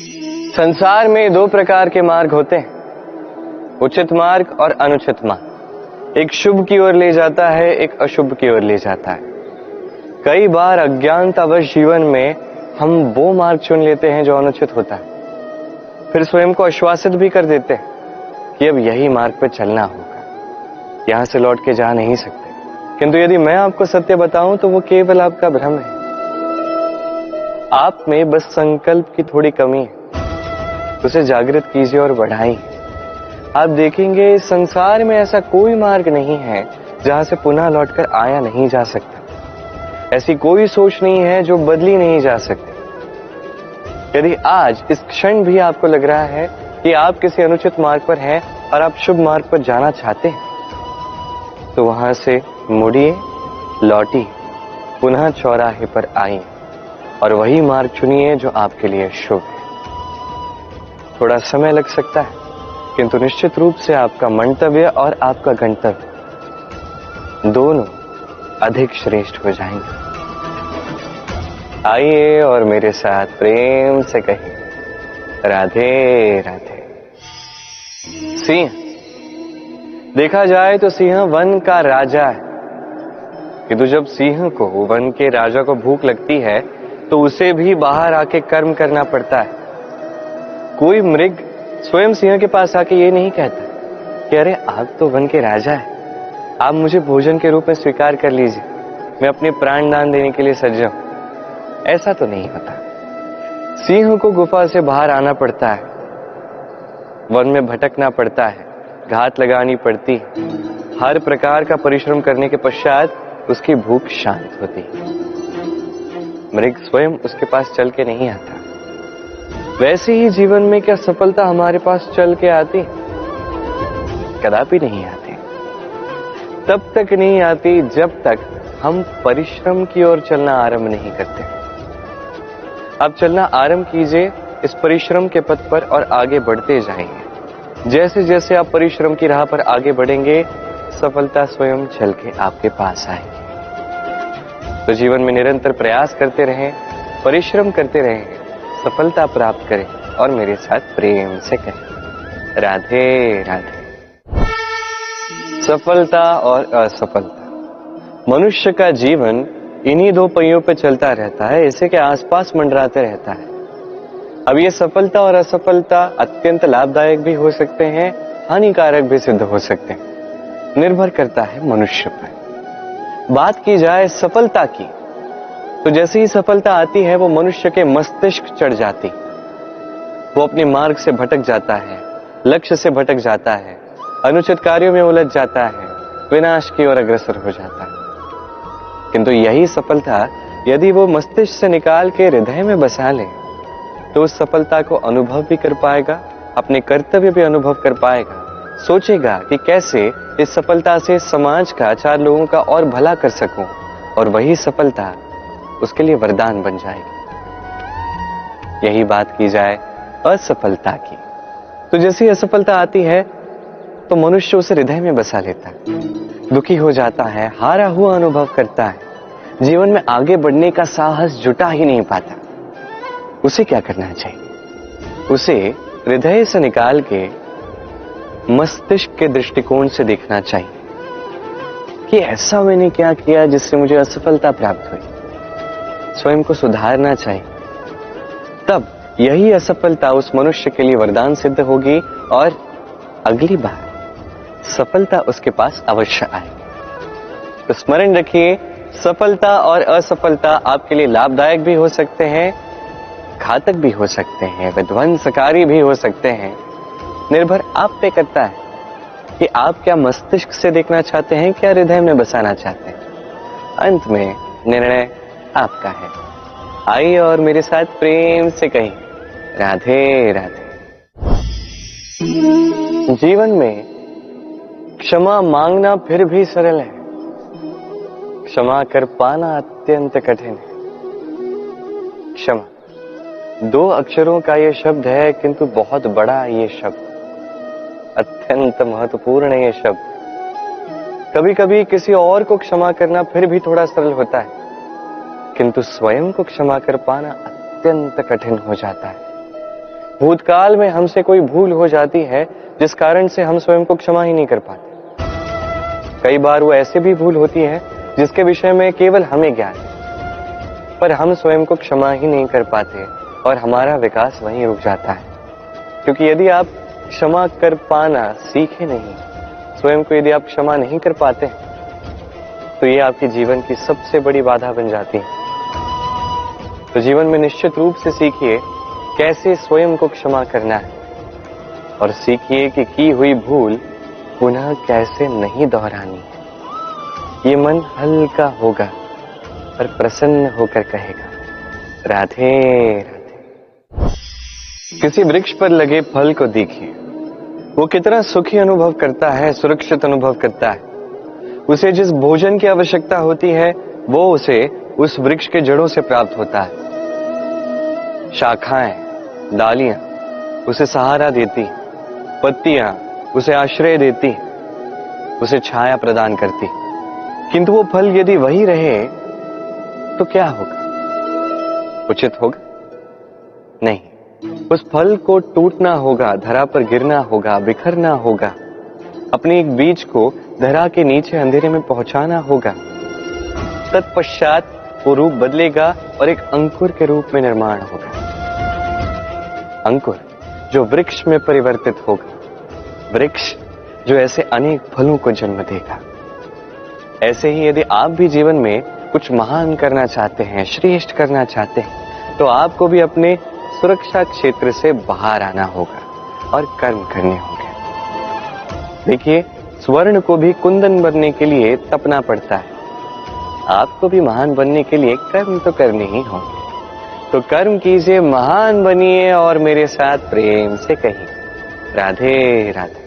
संसार में दो प्रकार के मार्ग होते हैं, उचित मार्ग और अनुचित मार्ग। एक शुभ की ओर ले जाता है, एक अशुभ की ओर ले जाता है। कई बार अज्ञानतावश जीवन में हम वो मार्ग चुन लेते हैं जो अनुचित होता है। फिर स्वयं को आश्वासित भी कर देते हैं कि अब यही मार्ग पर चलना होगा। यहाँ से लौट के जा नहीं सकते। किंतु यदि मैं आपको सत्य बताऊँ तो वो केवल आपका भ्रम है। आप में बस संकल्प की थोड़ी कमी है। उसे जागृत कीजिए और बढ़ाइए आप देखेंगे, संसार में ऐसा कोई मार्ग नहीं है जहाँ से पुनः लौटकर आया नहीं जा सकता। ऐसी कोई सोच नहीं है जो बदली नहीं जा सकती। यदि आज, इस क्षण भी आपको लग रहा है कि आप किसी अनुचित मार्ग पर हैं और आप शुभ मार्ग पर जाना चाहते हैं तो वहाँ से मुड़िए, लौटिए, पुनः चौराहे पर आइए। और वही मार्ग चुनिए जो आपके लिए शुभ है। थोड़ा समय लग सकता है, किंतु निश्चित रूप से आपका मंतव्य और आपका गंतव्य दोनों अधिक श्रेष्ठ हो जाएँगे। आइए और मेरे साथ प्रेम से कहिए, राधे राधे। सिंह, देखा जाए तो सिंह वन का राजा है। किंतु जब सिंह को, वन के राजा को भूख लगती है तो उसे भी बाहर आके कर्म करना पड़ता है। कोई मृग स्वयं सिंह के पास आके ये नहीं कहता कि अरे, आप तो वन के राजा है। आप मुझे भोजन के रूप में स्वीकार कर लीजिए। मैं अपने प्राण दान देने के लिए सज्ज हूँ। ऐसा तो नहीं होता। सिंह को गुफा से बाहर आना पड़ता है। वन में भटकना पड़ता है। घात लगानी पड़ती हर प्रकार का परिश्रम करने के पश्चात उसकी भूख शांत होती मृग स्वयं उसके पास चल के नहीं आता। वैसे ही जीवन में क्या सफलता हमारे पास चल के आती? कदापि नहीं आती। तब तक नहीं आती, जब तक हम परिश्रम की ओर चलना आरंभ नहीं करते। अब चलना आरंभ कीजिए, इस परिश्रम के पथ पर और आगे बढ़ते जाएँगे। जैसे जैसे आप परिश्रम की राह पर आगे बढ़ेंगे, सफलता स्वयं चल के आपके पास आएगी। तो जीवन में निरंतर प्रयास करते रहें, परिश्रम करते रहें, सफलता प्राप्त करें और मेरे साथ प्रेम से करें। राधे राधे। सफलता और असफलता। मनुष्य का जीवन इन्हीं दो पहियों पर चलता रहता है, इसे के आसपास मंडराते रहता है। अब ये सफलता और असफलता अत्यंत लाभदायक भी हो सकते हैं, हानिकारक भी सिद्ध हो सकते हैं। निर्भर करता है मनुष्य पर। बात की जाए सफलता की तो जैसे ही सफलता आती है, वो मनुष्य के मस्तिष्क चढ़ जाती। वो अपने मार्ग से भटक जाता है, लक्ष्य से भटक जाता है, अनुचित कार्यों में उलझ जाता है, विनाश की ओर अग्रसर हो जाता है। किंतु यही सफलता, यदि वो मस्तिष्क से निकाल के हृदय में बसा ले तो उस सफलता को अनुभव भी कर पाएगा, अपने कर्तव्य भी अनुभव कर पाएगा। सोचेगा कि कैसे इस सफलता से समाज का, चार लोगों का और भला कर सकूँ, और वही सफलता उसके लिए वरदान बन जाएगी। यही बात की जाए असफलता की। तो जैसी असफलता आती है तो मनुष्य उसे हृदय में बसा लेता है। दुखी हो जाता है, हारा हुआ अनुभव करता है। जीवन में आगे बढ़ने का साहस जुटा ही नहीं पाता। उसे क्या करना चाहिए? उसे हृदय से निकाल के मस्तिष्क के दृष्टिकोण से देखना चाहिए कि ऐसा मैंने क्या किया जिससे मुझे असफलता प्राप्त हुई। स्वयं को सुधारना चाहिए। तब यही असफलता उस मनुष्य के लिए वरदान सिद्ध होगी और अगली बार सफलता उसके पास अवश्य आएगी। तो स्मरण रखिए, सफलता और असफलता आपके लिए लाभदायक भी हो सकते हैं, घातक भी हो सकते हैं, विध्वंसकारी भी हो सकते हैं। निर्भर आप पे करता है कि आप क्या मस्तिष्क से देखना चाहते हैं, क्या हृदय में बसाना चाहते हैं। अंत में निर्णय आपका है। आइए और मेरे साथ प्रेम से कहीं, राधे राधे। जीवन में क्षमा मांगना फिर भी सरल है। क्षमा कर पाना अत्यंत कठिन है। क्षमा। दो अक्षरों का यह शब्द है, किंतु बहुत बड़ा ये शब्द। अत्यंत महत्वपूर्ण है ये शब्द। कभी कभी किसी और को क्षमा करना फिर भी थोड़ा सरल होता है। किंतु स्वयं को क्षमा कर पाना अत्यंत कठिन हो जाता है। भूतकाल में हमसे कोई भूल हो जाती है, जिस कारण से हम स्वयं को क्षमा ही नहीं कर पाते। कई बार वो ऐसे भी भूल होती है, जिसके विषय में केवल हमें ज्ञान पर हम स्वयं को क्षमा ही नहीं कर पाते और हमारा विकास वहीं रुक जाता है। क्योंकि यदि आप क्षमा कर पाना सीखे नहीं। स्वयं को यदि आप क्षमा नहीं कर पाते तो ये आपके जीवन की सबसे बड़ी बाधा बन जाती है। तो जीवन में निश्चित रूप से सीखिए कैसे स्वयं को क्षमा करना है और सीखिए कि की हुई भूल पुनः कैसे नहीं दोहरानी। ये मन हल्का होगा और प्रसन्न होकर कहेगा, राधे राधे। किसी वृक्ष पर लगे फल को देखिए। वो कितना सुखी अनुभव करता है, सुरक्षित अनुभव करता है। उसे जिस भोजन की आवश्यकता होती है, वो उसे उस वृक्ष के जड़ों से प्राप्त होता है। शाखाएँ, डालियाँ, उसे सहारा देती पत्तियाँ, उसे आश्रय देती उसे छाया प्रदान करती किंतु वो फल यदि वही रहे तो क्या होगा? उचित होगा? नहीं। उस फल को टूटना होगा, धरा पर गिरना होगा, बिखरना होगा। अपने एक बीज को धरा के नीचे अंधेरे में पहुंचाना होगा। तत्पश्चात वो रूप बदलेगा और एक अंकुर के रूप में निर्माण होगा। अंकुर जो वृक्ष में परिवर्तित होगा। वृक्ष जो ऐसे अनेक फलों को जन्म देगा। ऐसे ही यदि आप भी जीवन में कुछ महान करना चाहते हैं, श्रेष्ठ करना चाहते हैं तो आपको भी अपने सुरक्षा क्षेत्र से बाहर आना होगा और कर्म करने होंगे। देखिए, स्वर्ण को भी कुंदन बनने के लिए तपना पड़ता है। आपको भी महान बनने के लिए कर्म तो करने ही होंगे। तो कर्म कीजिए, महान बनिए और मेरे साथ प्रेम से कहिए। राधे राधे।